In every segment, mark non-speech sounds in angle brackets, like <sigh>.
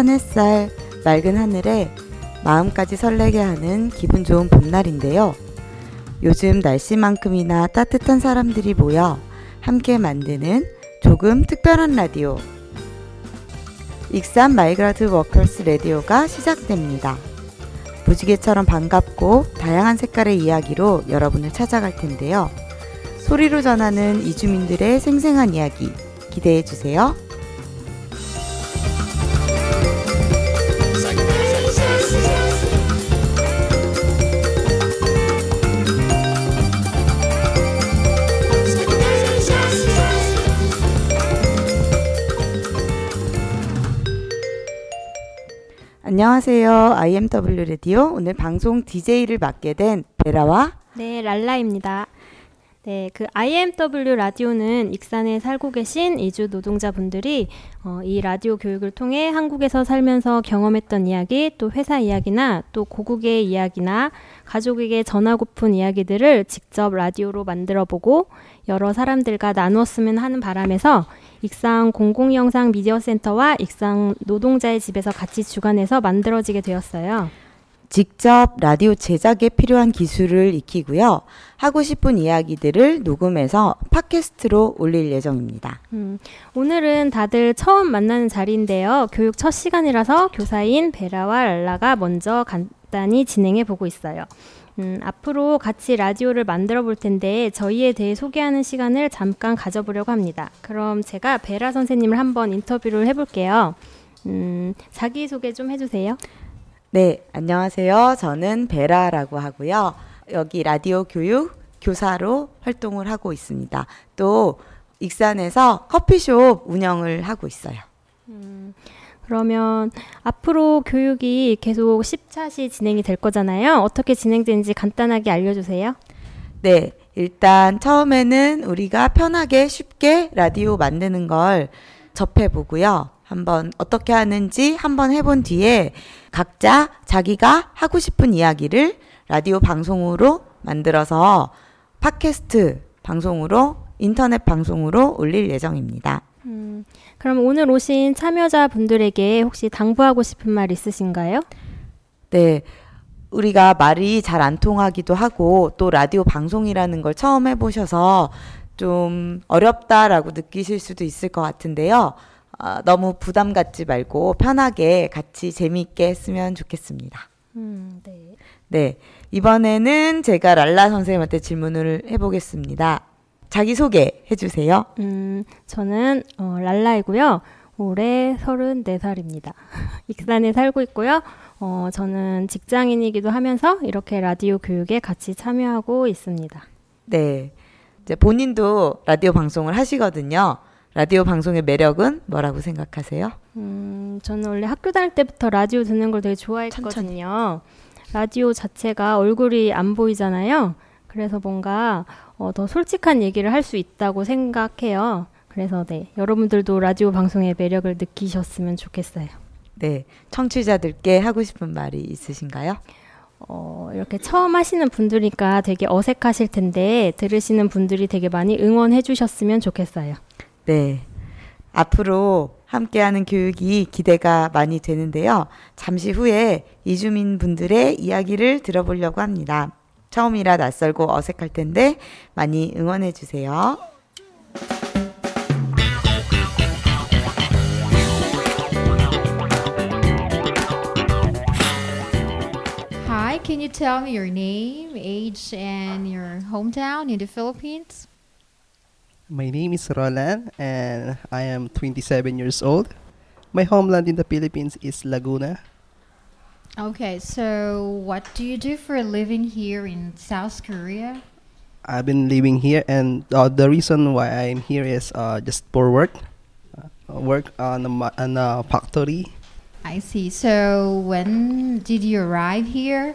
따뜻한 햇살, 맑은 하늘에 마음까지 설레게 하는 기분 좋은 봄날인데요. 요즘 날씨만큼이나 따뜻한 사람들이 모여 함께 만드는 조금 특별한 라디오. 익산 Migrant Workers 라디오가 시작됩니다. 무지개처럼 반갑고 다양한 색깔의 이야기로 여러분을 찾아갈 텐데요. 소리로 전하는 이주민들의 생생한 이야기 기대해 주세요. 안녕하세요. IMW 라디오 오늘 방송 DJ를 맡게 된 베라와 네, 랄라입니다. 네, 그 IMW 라디오는 익산에 살고 계신 이주 노동자분들이 어, 이 라디오 교육을 통해 한국에서 살면서 경험했던 이야기, 또 회사 이야기나 또 고국의 이야기나 가족에게 전하고픈 이야기들을 직접 라디오로 만들어 보고 여러 사람들과 나누었으면 하는 바람에서 익산 공공영상 미디어 센터와 익산 노동자의 집에서 같이 주관해서 만들어지게 되었어요. 직접 라디오 제작에 필요한 기술을 익히고요. 하고 싶은 이야기들을 녹음해서 팟캐스트로 올릴 예정입니다. 음, 오늘은 다들 처음 만나는 자리인데요. 교육 첫 시간이라서 교사인 베라와 랄라가 먼저 간단히 진행해 보고 있어요. 음, 앞으로 같이 라디오를 만들어 볼 텐데 저희에 대해 소개하는 시간을 잠깐 가져보려고 합니다. 그럼 제가 베라 선생님을 한번 인터뷰를 해볼게요. 음, 자기소개 좀 해주세요. 네, 안녕하세요. 저는 베라라고 하고요. 여기 라디오 교육 교사로 활동을 하고 있습니다. 또 익산에서 커피숍 운영을 하고 있어요. 음, 그러면 앞으로 교육이 계속 10차시 진행이 될 거잖아요. 어떻게 진행되는지 간단하게 알려주세요. 네, 일단 처음에는 우리가 편하게 쉽게 라디오 만드는 걸 접해보고요. 한번 어떻게 하는지 한번 해본 뒤에 각자 자기가 하고 싶은 이야기를 라디오 방송으로 만들어서 팟캐스트 방송으로 인터넷 방송으로 올릴 예정입니다. 음, 그럼 오늘 오신 참여자분들에게 혹시 당부하고 싶은 말 있으신가요? 네. 우리가 말이 잘 안 통하기도 하고 또 라디오 방송이라는 걸 처음 해보셔서 좀 어렵다라고 느끼실 수도 있을 것 같은데요. 어, 너무 부담 갖지 말고 편하게 같이 재미있게 했으면 좋겠습니다. 음, 네. 네. 이번에는 제가 랄라 선생님한테 질문을 해보겠습니다. 자기소개 해주세요. 음, 저는 어, 랄라이고요. 올해 34살입니다. <laughs> 익산에 살고 있고요. 어, 저는 직장인이기도 하면서 이렇게 라디오 교육에 같이 참여하고 있습니다. 네. 이제 본인도 라디오 방송을 하시거든요. 라디오 방송의 매력은 뭐라고 생각하세요? 음, 저는 원래 학교 다닐 때부터 라디오 듣는 걸 되게 좋아했거든요. 천천히. 라디오 자체가 얼굴이 안 보이잖아요. 그래서 뭔가 어, 더 솔직한 얘기를 할 수 있다고 생각해요. 그래서 네, 여러분들도 라디오 방송의 매력을 느끼셨으면 좋겠어요. 네, 청취자들께 하고 싶은 말이 있으신가요? 어, 이렇게 처음 하시는 분들이니까 되게 어색하실 텐데 들으시는 분들이 되게 많이 응원해 주셨으면 좋겠어요. 네. 앞으로 함께하는 교육이 기대가 많이 되는데요. 잠시 후에 이주민 분들의 이야기를 들어보려고 합니다. 처음이라 낯설고 어색할 텐데 많이 응원해 주세요. Hi, can you tell me your name, age, and your hometown in the Philippines? My name is Roland and I am 27 years old. My homeland in the Philippines is Laguna. Okay, so what do you do for a living here in South Korea? I've been living here, and uh, the reason why I'm here is uh, just for work. Uh, work on a, on a factory. I see. So when did you arrive here?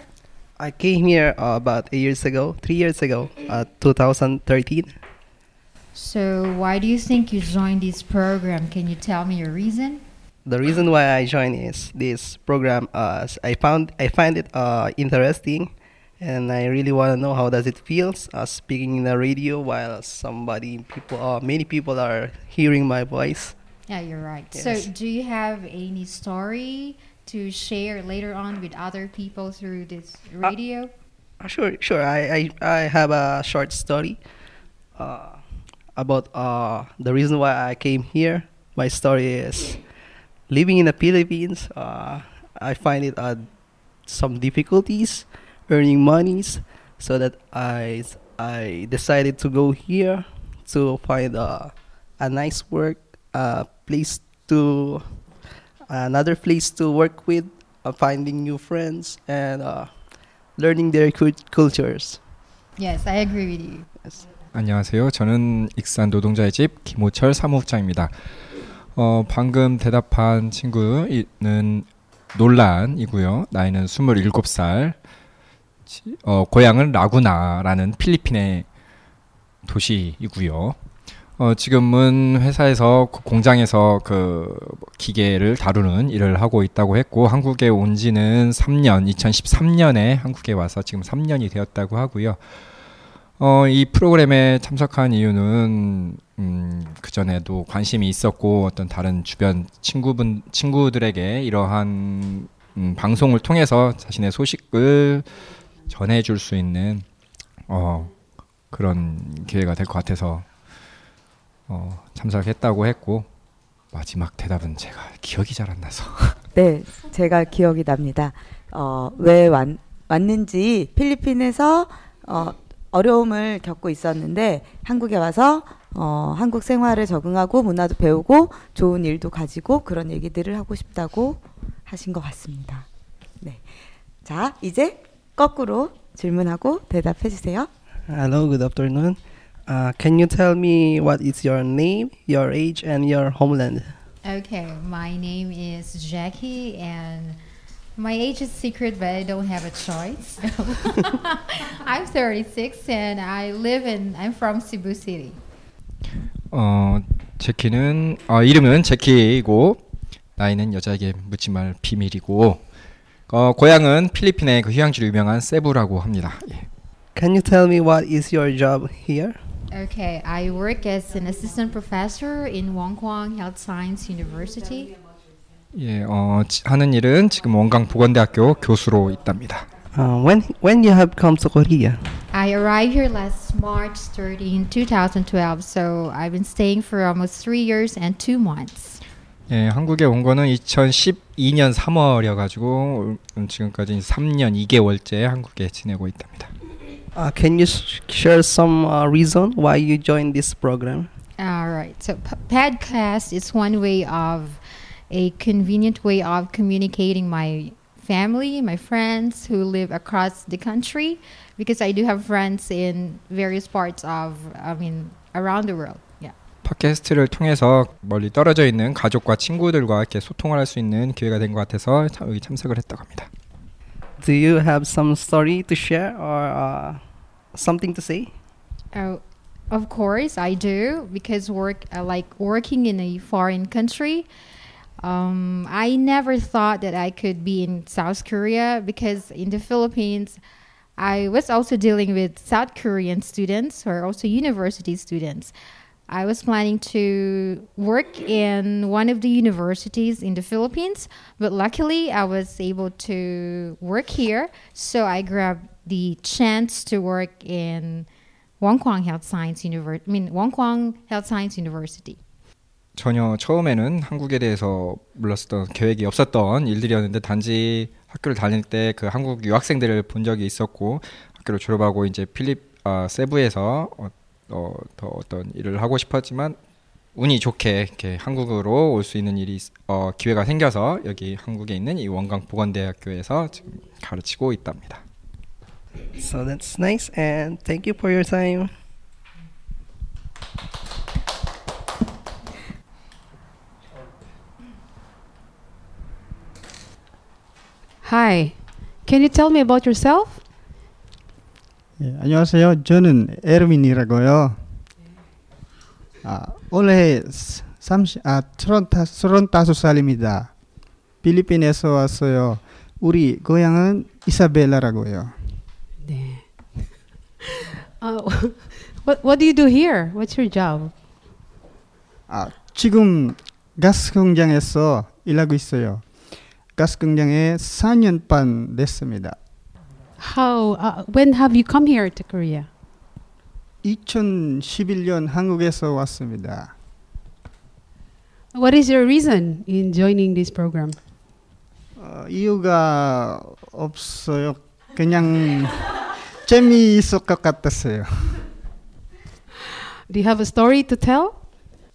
I came here uh, about eight years ago, three years ago, uh, 2013. So why do you think you joined this program? Can you tell me your reason? The reason why I joined is this program. Uh, I found I find it uh, interesting, and I really want to know how does it feels uh, speaking in the radio while somebody people uh, many people are hearing my voice. Yeah, you're right. Yes. So, do you have any story to share later on with other people through this radio? Uh, sure, sure. I, I, I have a short story uh, about uh, the reason why I came here. My story is living in the Philippines. Uh, I find it uh, some difficulties earning monies, so that I I decided to go here to find uh, a nice work, a place to another place to work with, uh, finding new friends, and uh, learning their cul- cultures. Yes, I agree with you. Yes. 안녕하세요. 저는 익산 노동자의 집 김호철 사무국장입니다. 어, 방금 대답한 친구는 논란이고요. 나이는 27살. 지- 어, 고향은 라구나라는 필리핀의 도시이고요. 어, 지금은 회사에서 그 공장에서 그 기계를 다루는 일을 하고 있다고 했고 한국에 온 지는 3년, 2013년에 한국에 와서 지금 3년이 되었다고 하고요. 어, 이 프로그램에 참석한 이유는 음, 그 전에도 관심이 있었고 어떤 다른 주변 친구분 친구들에게 이러한 음, 방송을 통해서 자신의 소식을 전해줄 수 있는 어, 그런 기회가 될 것 같아서 어, 참석했다고 했고 마지막 대답은 제가 기억이 잘 안 나서 <laughs> 네, 제가 기억이 납니다. 어, 왜 왔, 왔는지 필리핀에서 어, 어려움을 겪고 있었는데 한국에 와서 어, 한국 생활에 적응하고 문화도 배우고 좋은 일도 가지고 그런 얘기들을 하고 싶다고 하신 것 같습니다. 네. 자, 이제 거꾸로 질문하고 대답해 주세요. Hello, good afternoon. Uh, can you tell me what is your name, your age, and your homeland? Okay, my name is Jackie, and my age is secret, but I don't have a choice. I'm 36, and I live in. I'm from Cebu City. 어, 제키는 어, 이름은 제키이고 나이는 여자에게 묻지 말 비밀이고 어, 고향은 필리핀의 그 휴양지로 유명한 세부라고 합니다. 예. Can you tell me what is your job here? Okay, I work as an assistant professor in Wonkwang Health Science University. 예, 어, 지- 하는 일은 지금 원광 보건대학교 교수로 있답니다. Uh, when when you have come to Korea? I arrived here last March 13, 2012, so I've been staying for almost three years and two months. 예, 한국에 온 거는 2012년 3월이어 가지고 지금까지 3년 2개월째 한국에 지내고 있답니다. Uh, can you sh- share some uh, reason why you joined this program? All right. So p- podcast is one way of a convenient way of communicating my family, my friends who live across the country, because I do have friends in various parts of, I mean, around the world. Yeah. 팟캐스트를 통해서 멀리 떨어져 있는 가족과 친구들과 이렇게 소통을 할 수 있는 기회가 된 것 같아서 참- 여기 참석을 했다고 합니다. Do you have some story to share or uh, something to say? Oh, of course I do because work I like working in a foreign country. um, I never thought that I could be in South Korea because in the Philippines, I was also dealing with South Korean students who are also university students. I was planning to work in one of the universities in the Philippines, but luckily I was able to work here. So I grabbed the chance to work in Wonkwang Health Science University. I mean Wonkwang Health Science University. 전혀 처음에는 한국에 대해서 몰랐었던 계획이 없었던 일들이었는데 단지 학교를 다닐 때 그 한국 유학생들을 본 적이 있었고 학교를 졸업하고 이제 필립 아, 세부에서 어, 어, 더 어떤 일을 하고 싶었지만 운이 좋게 이렇게 한국으로 올 수 있는 일이 있- 어, 기회가 생겨서 여기 한국에 있는 이 원광 보건대학교에서 지금 가르치고 있답니다. So that's nice, and thank you for your time. Hi. Can you tell me about yourself? 예, 안녕하세요. 저는 에르민이라고요. 아, 올해 30, 아, 35, 살입니다 필리핀에서 왔어요. 우리 고향은 이사벨라라고요. 네. Uh, what What do you do here? What's your job? 아, 지금 가스 공장에서 일하고 있어요. 가스 공장에 4년 반 됐습니다. How? Uh, when have you come here to Korea? 2011년 한국에서 왔습니다. What is your reason in joining this program? 어, 이유가 없어요. 그냥 <laughs> 재미있을 것 같았어요. Do you have a story to tell?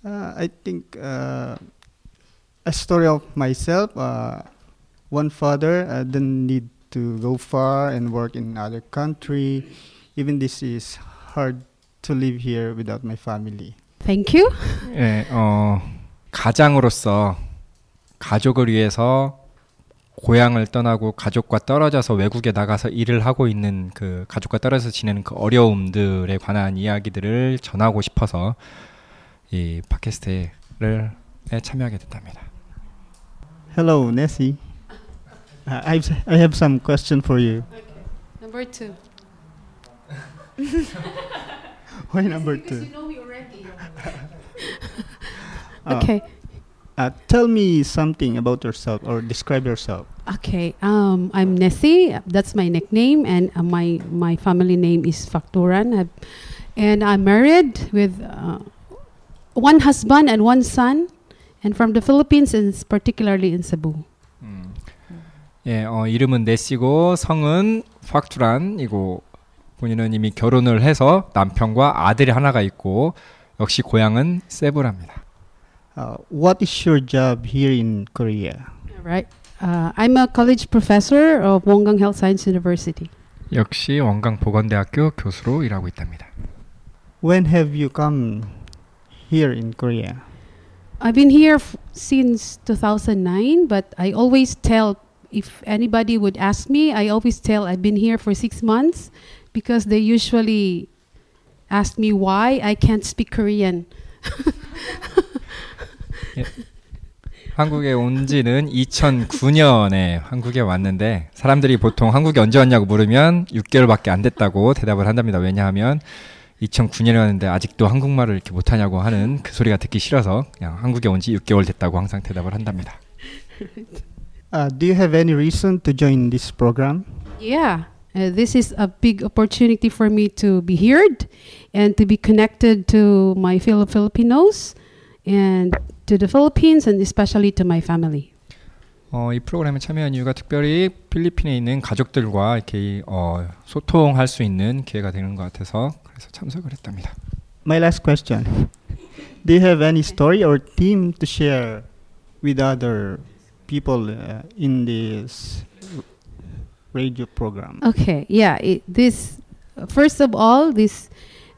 Uh, I think uh, a story of myself. Uh, one father uh, didn't need to go far and work in other country. Even this is hard to live here without my family. Thank you. 예, 어, 가장으로서 가족을 위해서 고향을 떠나고 가족과 떨어져서 외국에 나가서 일을 하고 있는 그 가족과 떨어져서 지내는 그 어려움들에 관한 이야기들을 전하고 싶어서 이 팟캐스트를 에 참여하게 됐답니다. Hello, Nessie. Uh, I've, I have some question for you. Okay. Number two. <laughs> Why number two? You know me already. Uh, <laughs> <laughs> okay. Uh, tell me something about yourself or describe yourself. Okay. Um, I'm Nessie. That's my nickname, and uh, my my family name is Fakturan. I've- and I'm married with uh, one husband and one son, and from the Philippines, and particularly in Cebu. 음. 예, 어, 이름은 네시고 성은 팍투란이고 본인은 이미 결혼을 해서 남편과 아들이 하나가 있고 역시 고향은 세부랍니다. Uh, what is your job here in Korea? Right. Uh, I'm a college professor of Wongang Health Science University. 역시 원강 보건대학교 교수로 일하고 있답니다. When have you come here in Korea? I've been here f- since 2009, but I always tell if anybody would ask me, I always tell I've been here for six months because they usually ask me why I can't speak Korean. 한국에 온 지는 2009년에 한국에 왔는데 사람들이 보통 한국에 언제 왔냐고 물으면 6개월밖에 안 됐다고 대답을 한답니다. 왜냐하면 2009년에 왔는데 아직도 한국말을 이렇게 못하냐고 하는 그 소리가 듣기 싫어서 그냥 한국에 온 지 6개월 됐다고 항상 대답을 한답니다. <laughs> Uh, do you have any reason to join this program? Yeah, uh, this is a big opportunity for me to be heard and to be connected to my fellow Filipinos and to the Philippines and especially to my family. 어, 이 프로그램에 참여한 이유가 특별히 필리핀에 있는 가족들과 이렇게 어, 소통할 수 있는 기회가 되는 것 같아서 그래서 참석을 했답니다. My last question. Do you have any story or theme to share with other people uh, in this radio program? Okay, yeah. It, this first of all, this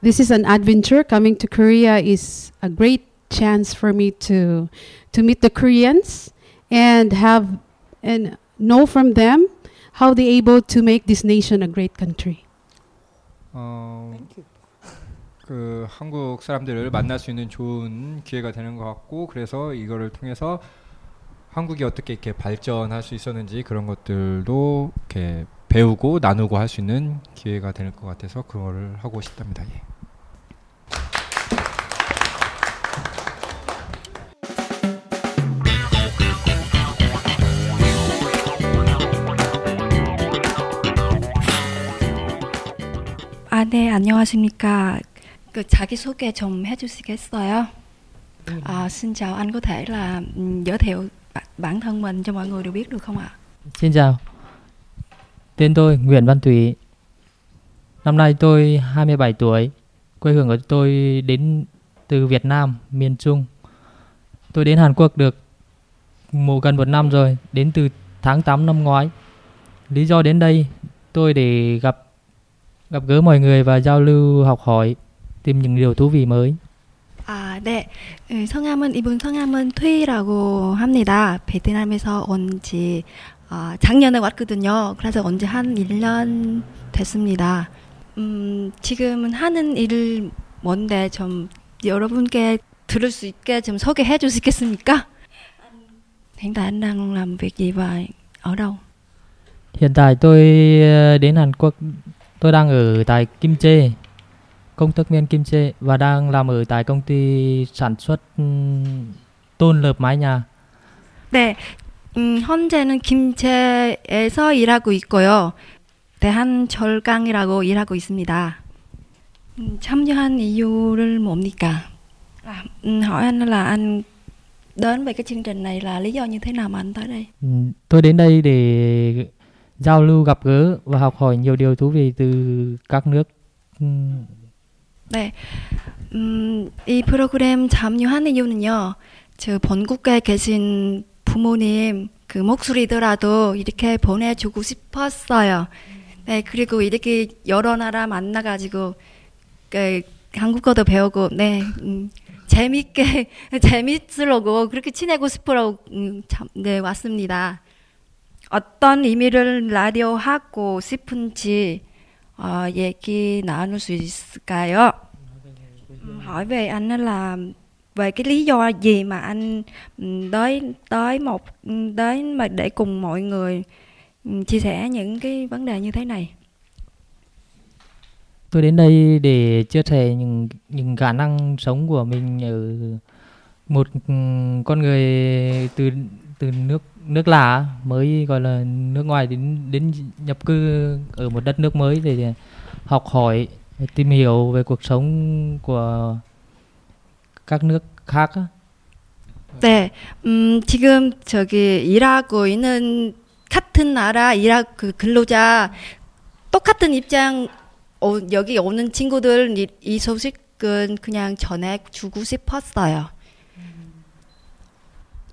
this is an adventure. Coming to Korea is a great chance for me to to meet the Koreans and have and know from them how they able to make this nation a great country. 어, 그 한국 사람들을 만날 수 있는 좋은 기회가 되는 것 같고 그래서 이거를 통해서 한국이 어떻게 이렇게 발전할 수 있었는지 그런 것들도 이렇게 배우고 나누고 할 수 있는 기회가 될 것 같아서 그거를 하고 싶답니다. 예. 아, 네, 안녕하십니까. 그 자기 소개 좀 해주시겠어요? À, xin chào, anh có thể là ừm, giới thiệu bản- thân mình cho mọi người đều biết được không ạ? Xin chào. Tên tôi Nguyễn Văn Thủy. Năm nay tôi 27 tuổi. Quê hương của tôi đến từ Việt Nam, miền Trung. Tôi đến Hàn Quốc được một gần một năm rồi, đến từ tháng 8 năm ngoái. Lý do đến đây tôi để gặp gặp gỡ mọi người và giao lưu học hỏi, tìm những điều thú vị mới. 아, 네. 음, 성함은 이분 성함은 퇴이라고 합니다. 베트남에서 온지 아, 작년에 왔거든요. 그래서 온지한 1년 됐습니다. 음, 지금은 하는 일 뭔데 좀 여러분께 들을 수 있게 좀 소개해 주시겠습니까? Hiện tôi đến Hàn Quốc, tôi đang ở tại Kim Chê, công tước viên Kim Chê và đang làm ở tại công ty sản xuất ừm, tôn lợp mái nhà. 네, 음, 현재는 김제에서 일하고 있고요. 대한철강이라고 일하고 있습니다. 음, 참여한 이유를 뭡니까? À, 음, hỏi anh là anh đến về cái chương trình này là lý do như thế nào mà anh tới đây? Ừ, Tôi đến đây để giao lưu gặp gỡ và học hỏi nhiều điều thú vị từ các nước ừ, 네, 음, 이 프로그램 참여한 이유는요. 저 본국에 계신 부모님 그 목소리더라도 이렇게 보내주고 싶었어요. 네, 그리고 이렇게 여러 나라 만나가지고 그 한국어도 배우고, 네, 음, 재밌게 <laughs> 재밌으려고 그렇게 지내고 싶으라고 음, 참, 네 왔습니다. 어떤 의미를 라디오 하고 싶은지 ờ, 얘기 나눌 수 있을까요? Ừm, hỏi về anh đó là về cái lý do gì mà anh ừm, tới tới một ừm, tới mà để cùng mọi người ừm, chia sẻ những cái vấn đề như thế này. Tôi đến đây để chia sẻ những những khả năng sống của mình ở một ừ, con người từ từ nước nước lạ mới gọi là nước ngoài đến đến nhập cư ở một đất nước mới để học hỏi tìm hiểu về cuộc sống của các nước khác. 네, 음, 지금 저기 일하고 있는 같은 나라 일하 그 근로자 똑같은 입장 어, 여기 오는 친구들 이, 이 소식은 그냥 전해 주고 싶었어요.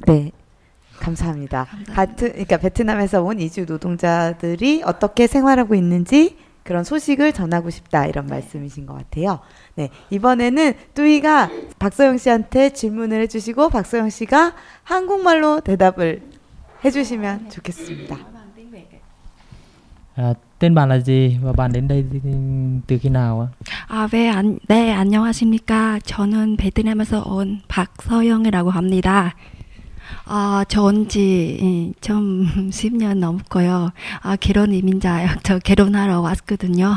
네. 감사합니다. 같은 그러니까 베트남에서 온 이주 노동자들이 어떻게 생활하고 있는지 그런 소식을 전하고 싶다 이런 말씀이신 것 같아요. 네 이번에는 뚜이가 박서영 씨한테 질문을 해주시고 박서영 씨가 한국말로 대답을 해주시면 좋겠습니다. À, tên bạn là gì và bạn đến đây từ khi nào ạ? 아, 네, 안, 네, 안녕하십니까. 저는 베트남에서 온 박서영이라고 합니다. 아, 저온지 좀 <laughs> 10년 넘고요. 아, 결혼 이민자요. <laughs> 저 결혼하러 왔거든요.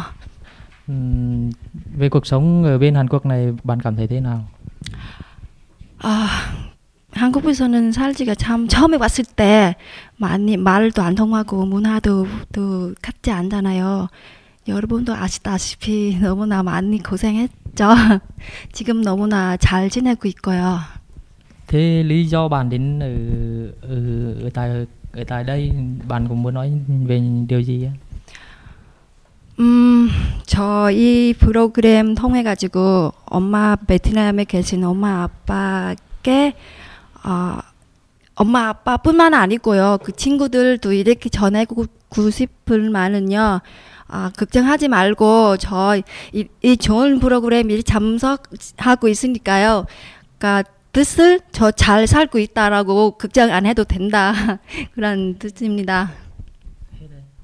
Ừm, về cuộc sống ở bên Hàn Quốc này bạn cảm thấy thế nào? 아, 한국에서는 살지가 참 처음에 왔을 때 많이 말도 안 통하고 문화도 또 같지 않잖아요. 여러분도 아시다시피 <laughs> 너무나 많이 고생했죠. 지금 너무나 잘 지내고 있고요. Thế lý do bạn đến ở ở, ở tại ở tại đây bạn cũng muốn nói về điều gì á? 음, 저희 프로그램 통해 가지고 엄마 베트남에 계신 엄마 아빠께 어, 엄마 아빠뿐만 아니고요. 그 친구들도 이렇게 전하고 싶을 만은요. 아, 걱정하지 말고 저이 이 좋은 프로그램 이 참석하고 있으니까요. 그러니까 뜻을 저 잘 살고 있다라고 걱정 안 해도 된다. <laughs> 그런 뜻입니다.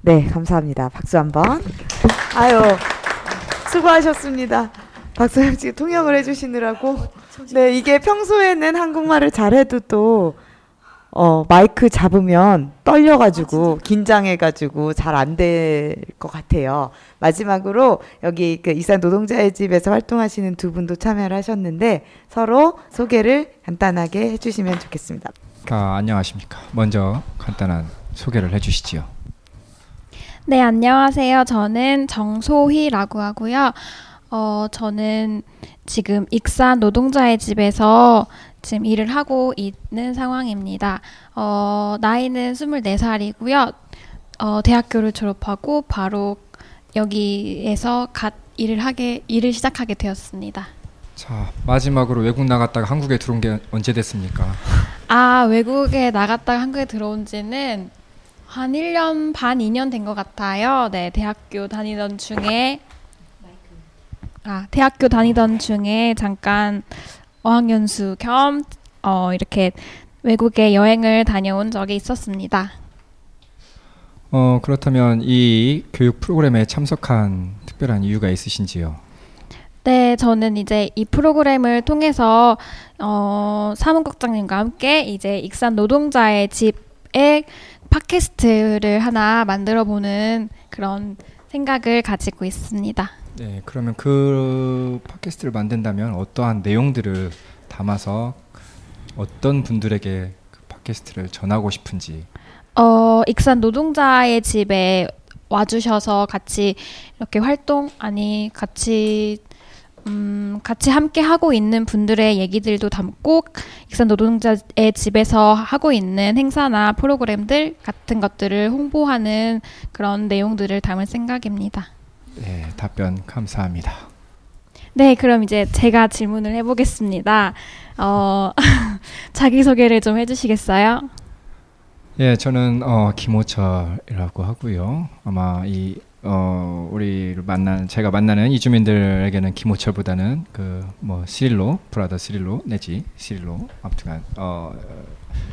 네 감사합니다. 박수 한번. 아유 수고하셨습니다. 박서영 씨 통역을 해주시느라고. 네 이게 평소에는 한국말을 잘해도 또 어, 마이크 잡으면 떨려가지고 긴장해가지고 잘 안 될 것 같아요. 마지막으로 여기 그 이산 노동자의 집에서 활동하시는 두 분도 참여를 하셨는데 서로 소개를 간단하게 해주시면 좋겠습니다. 아, 안녕하십니까. 먼저 간단한 소개를 해주시지요. 네, 안녕하세요. 저는 정소희라고 하고요. 어, 저는 지금 익산 노동자의 집에서 지금 일을 하고 있는 상황입니다. 어, 나이는 24살이고요. 어, 대학교를 졸업하고 바로 여기에서 갓 일을 하게 일을 시작하게 되었습니다. 자 마지막으로 외국 나갔다가 한국에 들어온 게 언제 됐습니까? <laughs> 아, 외국에 나갔다가 한국에 들어온 지는 한 1년 반, 2년 된 것 같아요. 네, 대학교 다니던 중에 아, 대학교 다니던 중에 잠깐 어학연수 겸 어, 이렇게 외국에 여행을 다녀온 적이 있었습니다. 어 그렇다면 이 교육 프로그램에 참석한 특별한 이유가 있으신지요? 네, 저는 이제 이 프로그램을 통해서 어, 사무국장님과 함께 이제 익산 노동자의 집에 팟캐스트를 하나 만들어 보는 그런 생각을 가지고 있습니다. 네, 그러면 그 팟캐스트를 만든다면 어떠한 내용들을 담아서 어떤 분들에게 그 팟캐스트를 전하고 싶은지 어, 익산 노동자의 집에 와주셔서 같이 이렇게 활동 아니 같이 음, 같이 함께 하고 있는 분들의 얘기들도 담고 익산 노동자의 집에서 하고 있는 행사나 프로그램들 같은 것들을 홍보하는 그런 내용들을 담을 생각입니다. 네, 답변 감사합니다. 네, 그럼 이제 제가 질문을 해보겠습니다. 어, <laughs> 자기 소개를 좀 해주시겠어요? 예, 저는 어, 김호철이라고 하고요. 아마 이 어, 우리를 만난 제가 만나는 이주민들에게는 김호철보다는 그 뭐 시릴로 브라더 시릴로 내지 시릴로 아무튼간 어,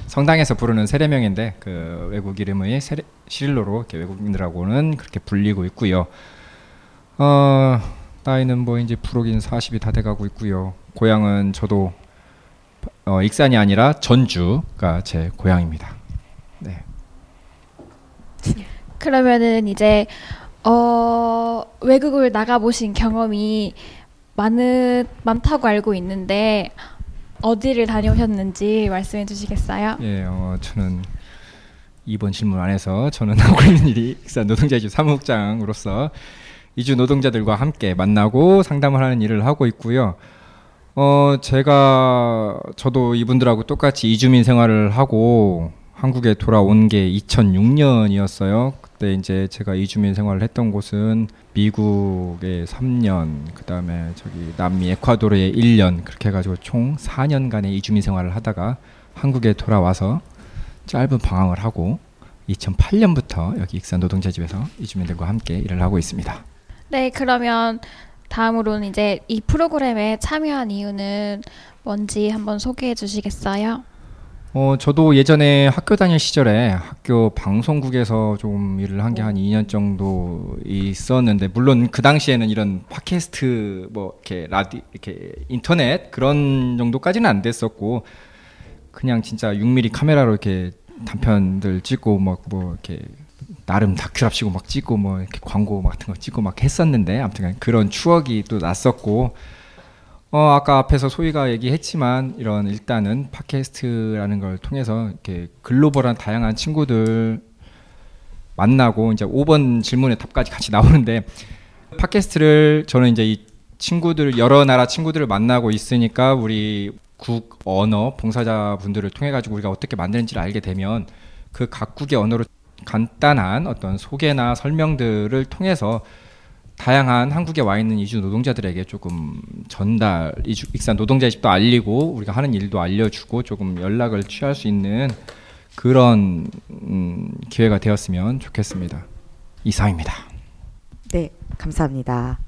성당에서 부르는 세례명인데 그 외국 이름의 세례, 시릴로로 이렇게 외국인들하고는 그렇게 불리고 있고요. 어, 나이는 뭐 이제 부록인 40이 다 돼가고 있고요. 고향은 저도 어, 익산이 아니라 전주가 제 고향입니다. 네. 그러면은 이제 어, 외국을 나가 보신 경험이 많은 많다고 알고 있는데 어디를 다녀오셨는지 말씀해 주시겠어요? 예, 어, 저는 이번 질문 안에서 저는 하고 있는 일이 <laughs> 익산 노동자이주 사무국장으로서 이주 노동자들과 함께 만나고 상담을 하는 일을 하고 있고요. 어, 제가 저도 이분들하고 똑같이 이주민 생활을 하고 한국에 돌아온 게 2006년이었어요. 그때 이제 제가 이주민 생활을 했던 곳은 미국에 3년, 그 다음에 저기 남미 에콰도르에 1년 그렇게 해가지고 총 4년간의 이주민 생활을 하다가 한국에 돌아와서 짧은 방황을 하고 2008년부터 여기 익산 노동자 집에서 이주민들과 함께 일을 하고 있습니다. 네, 그러면 다음으로는 이제 이 프로그램에 참여한 이유는 뭔지 한번 소개해 주시겠어요? 어, 저도 예전에 학교 다닐 시절에 학교 방송국에서 좀 일을 한 게 한 2년 정도 있었는데, 물론 그 당시에는 이런 팟캐스트, 뭐, 이렇게 라디, 이렇게 인터넷 그런 정도까지는 안 됐었고, 그냥 진짜 6mm 카메라로 이렇게 단편들 찍고, 막 뭐, 이렇게 나름 다큐랍시고 막 찍고, 뭐, 이렇게 광고 같은 거 찍고 막 했었는데, 아무튼 그런 추억이 또 났었고, 어, 아까 앞에서 소희가 얘기했지만 이런 일단은 팟캐스트라는 걸 통해서 이렇게 글로벌한 다양한 친구들 만나고 이제 5번 질문의 답까지 같이 나오는데 팟캐스트를 저는 이제 이 친구들 여러 나라 친구들을 만나고 있으니까 우리 국 언어 봉사자분들을 통해 가지고 우리가 어떻게 만드는지를 알게 되면 그 각국의 언어로 간단한 어떤 소개나 설명들을 통해서 다양한 한국에 와 있는 이주 노동자들에게 조금 전달 이주 익산 노동자 집도 알리고 우리가 하는 일도 알려주고 조금 연락을 취할 수 있는 그런 음, 기회가 되었으면 좋겠습니다. 이상입니다. 네, 감사합니다.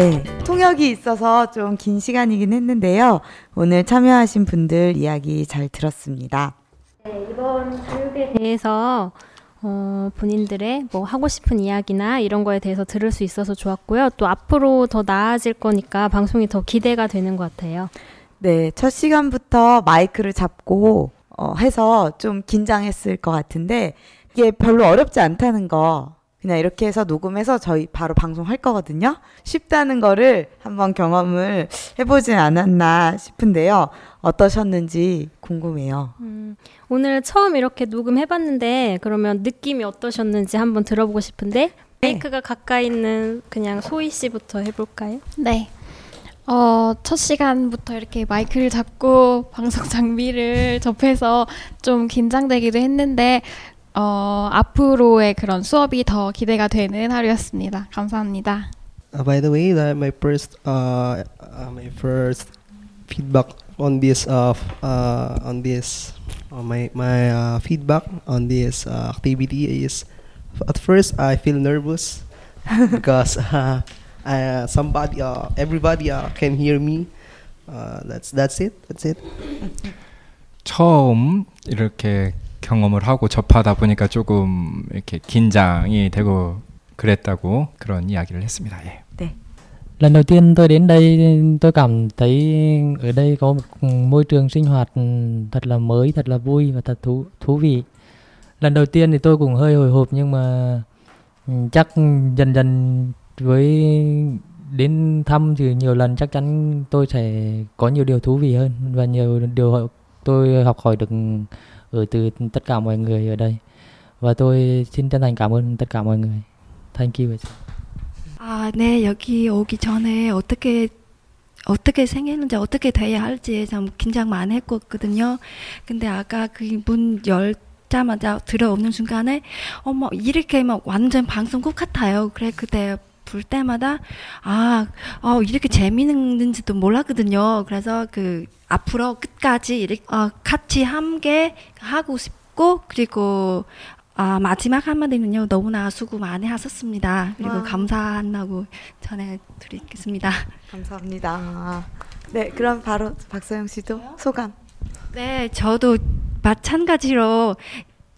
네, 통역이 있어서 좀 긴 시간이긴 했는데요. 오늘 참여하신 분들 이야기 잘 들었습니다. 네, 이번 교육에 대해서 어, 본인들의 뭐 하고 싶은 이야기나 이런 거에 대해서 들을 수 있어서 좋았고요. 또 앞으로 더 나아질 거니까 방송이 더 기대가 되는 것 같아요. 네, 첫 시간부터 마이크를 잡고 어, 해서 좀 긴장했을 것 같은데 이게 별로 어렵지 않다는 거 그냥 이렇게 해서 녹음해서 저희 바로 방송할 거거든요. 쉽다는 거를 한번 경험을 해보진 않았나 싶은데요. 어떠셨는지 궁금해요. 음, 오늘 처음 이렇게 녹음해봤는데 그러면 느낌이 어떠셨는지 한번 들어보고 싶은데 마이크가 가까이 있는 그냥 소희 씨부터 해볼까요? 네. 어, 첫 시간부터 이렇게 마이크를 잡고 <laughs> 방송 장비를 접해서 좀 긴장되기도 했는데 어, 앞으로의 그런 수업이 더 기대가 되는 하루였습니다. 감사합니다. Uh, by the way, that my first uh, uh, my first feedback on this uh, uh on this uh, my my uh, feedback on this uh, activity is at first I feel nervous because uh, uh, somebody uh, everybody uh, can hear me. Uh, that's that's it. That's it. 처음 이렇게 경험을 하고 접하다 보니까 조금 이렇게 긴장이 되고 그랬다고 그런 이야기를 했습니다. 예. Lần đầu tiên tôi đến đây tôi cảm thấy ở đây có một môi trường sinh hoạt thật là mới, thật là vui và thật thú thú vị. lần đầu tiên thì tôi cũng hơi hồi hộp nhưng mà ừ, chắc dần dần với đến thăm thì nhiều lần chắc chắn tôi sẽ có nhiều điều thú vị hơn và nhiều điều tôi học hỏi được ở từ tất cả mọi người ở đây và tôi xin chân thành cảm ơn tất cả mọi người. Thank you. 아, 네, 여기 오기 전에 어떻게 어떻게 생겼는지 어떻게 돼야 할지 참 긴장 많이 했거든요. 근데 아까 그 문 열 자마자 들어오는 순간에 어머 이렇게 막 완전 방송국 같아요. 그래 그때 볼 때마다 아, 어, 이렇게 재미있는지도 몰랐거든요. 그래서 그 앞으로 끝까지 이렇게 어, 같이 함께 하고 싶고 그리고 아, 마지막 한마디는요. 너무나 수고 많이 하셨습니다. 그리고 와. 감사한다고 전해드리겠습니다. 감사합니다. 네, 그럼 바로 박서영 씨도 소감. 네, 저도 마찬가지로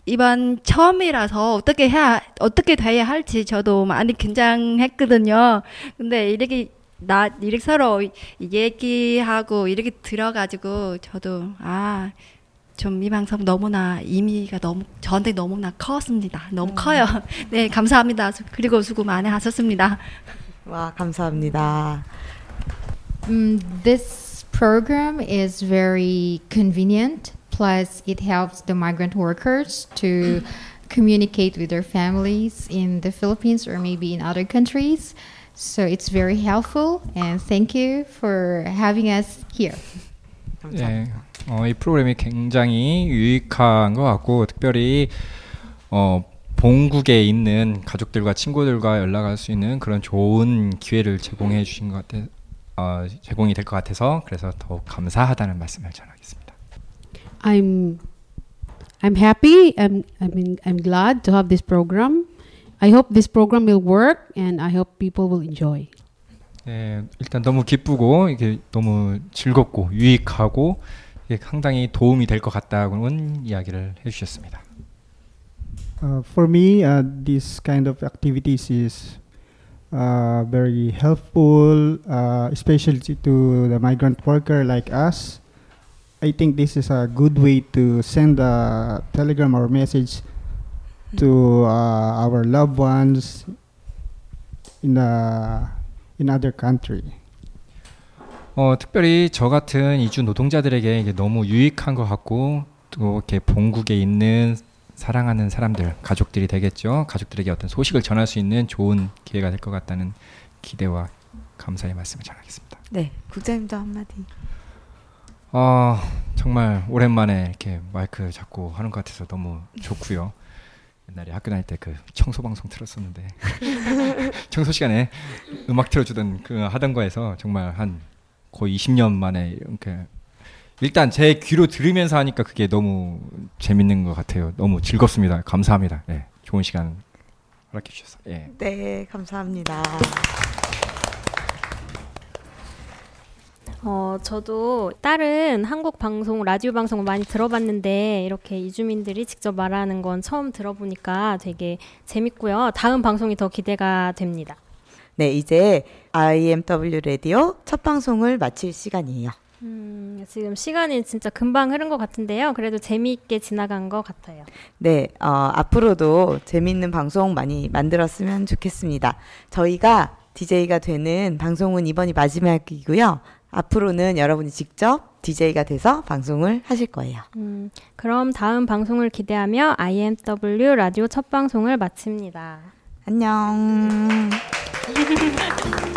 이번 처음이라서 어떻게 해야 어떻게 돼야 할지 저도 많이 긴장했거든요. 근데 이렇게 나 이렇게 서로 얘기하고 이렇게 들어가지고 저도 아. 좀 이 방송 너무나 의미가 너무 저한테 너무나 컸습니다. 너무 커요. <laughs> 네, 감사합니다. 그리고 수고 많이 하셨습니다. 와, 감사합니다. Mm, this program is very convenient. Plus, it helps the migrant workers to communicate with their families in the Philippines or maybe in other countries. So it's very helpful. And thank you for having us here. 예, 어, 이 프로그램이 굉장히 유익한 것 같고 특별히 어, 본국에 있는 가족들과 친구들과 연락할 수 있는 그런 좋은 기회를 제공해 주신 것 같아 어, 제공이 될 것 같아서 그래서 더욱 감사하다는 말씀을 전하겠습니다. I'm I'm happy. I'm I mean I'm glad to have this program. I hope this program will work and I hope people will enjoy. 네, 일단 너무 기쁘고 이게 너무 즐겁고 유익하고 이게 상당히 도움이 될 것 같다고는 이야기를 해주셨습니다. Uh, for me, uh, this kind of activities is uh, very helpful, uh, especially to the migrant worker like us. I think this is a good way to send a telegram or message to uh, our loved ones in a, in other country. 어, 특별히 저 같은 이주 노동자들에게 이게 너무 유익한 것 같고 또 이렇게 본국에 있는 사랑하는 사람들, 가족들이 되겠죠. 가족들에게 어떤 소식을 전할 수 있는 좋은 기회가 될 것 같다는 기대와 감사의 말씀을 전하겠습니다. 네, 국장님도 한마디. 어, 정말 오랜만에 이렇게 마이크 잡고 하는 것 같아서 너무 좋고요. 옛날에 학교 다닐 때 그 청소 방송 틀었었는데 <laughs> 청소 시간에 음악 틀어주던 그 하던 거에서 정말 한 거의 20년 만에 이렇게 일단 제 귀로 들으면서 하니까 그게 너무 재밌는 것 같아요. 너무 즐겁습니다. 감사합니다. 예, 좋은 시간 허락해 주셔서. 예. 네, 감사합니다. 어, 저도 다른 한국 방송, 라디오 방송을 많이 들어봤는데 이렇게 이주민들이 직접 말하는 건 처음 들어보니까 되게 재밌고요. 다음 방송이 더 기대가 됩니다. 네, 이제 IMW 라디오 첫 방송을 마칠 시간이에요. 음, 지금 시간이 진짜 금방 흐른 것 같은데요. 그래도 재미있게 지나간 것 같아요. 네, 어, 앞으로도 재밌는 방송 많이 만들었으면 좋겠습니다. 저희가 DJ가 되는 방송은 이번이 마지막이고요. 앞으로는 여러분이 직접 DJ가 돼서 방송을 하실 거예요. 음, 그럼 다음 방송을 기대하며 IMW 라디오 첫 방송을 마칩니다. 안녕. <laughs>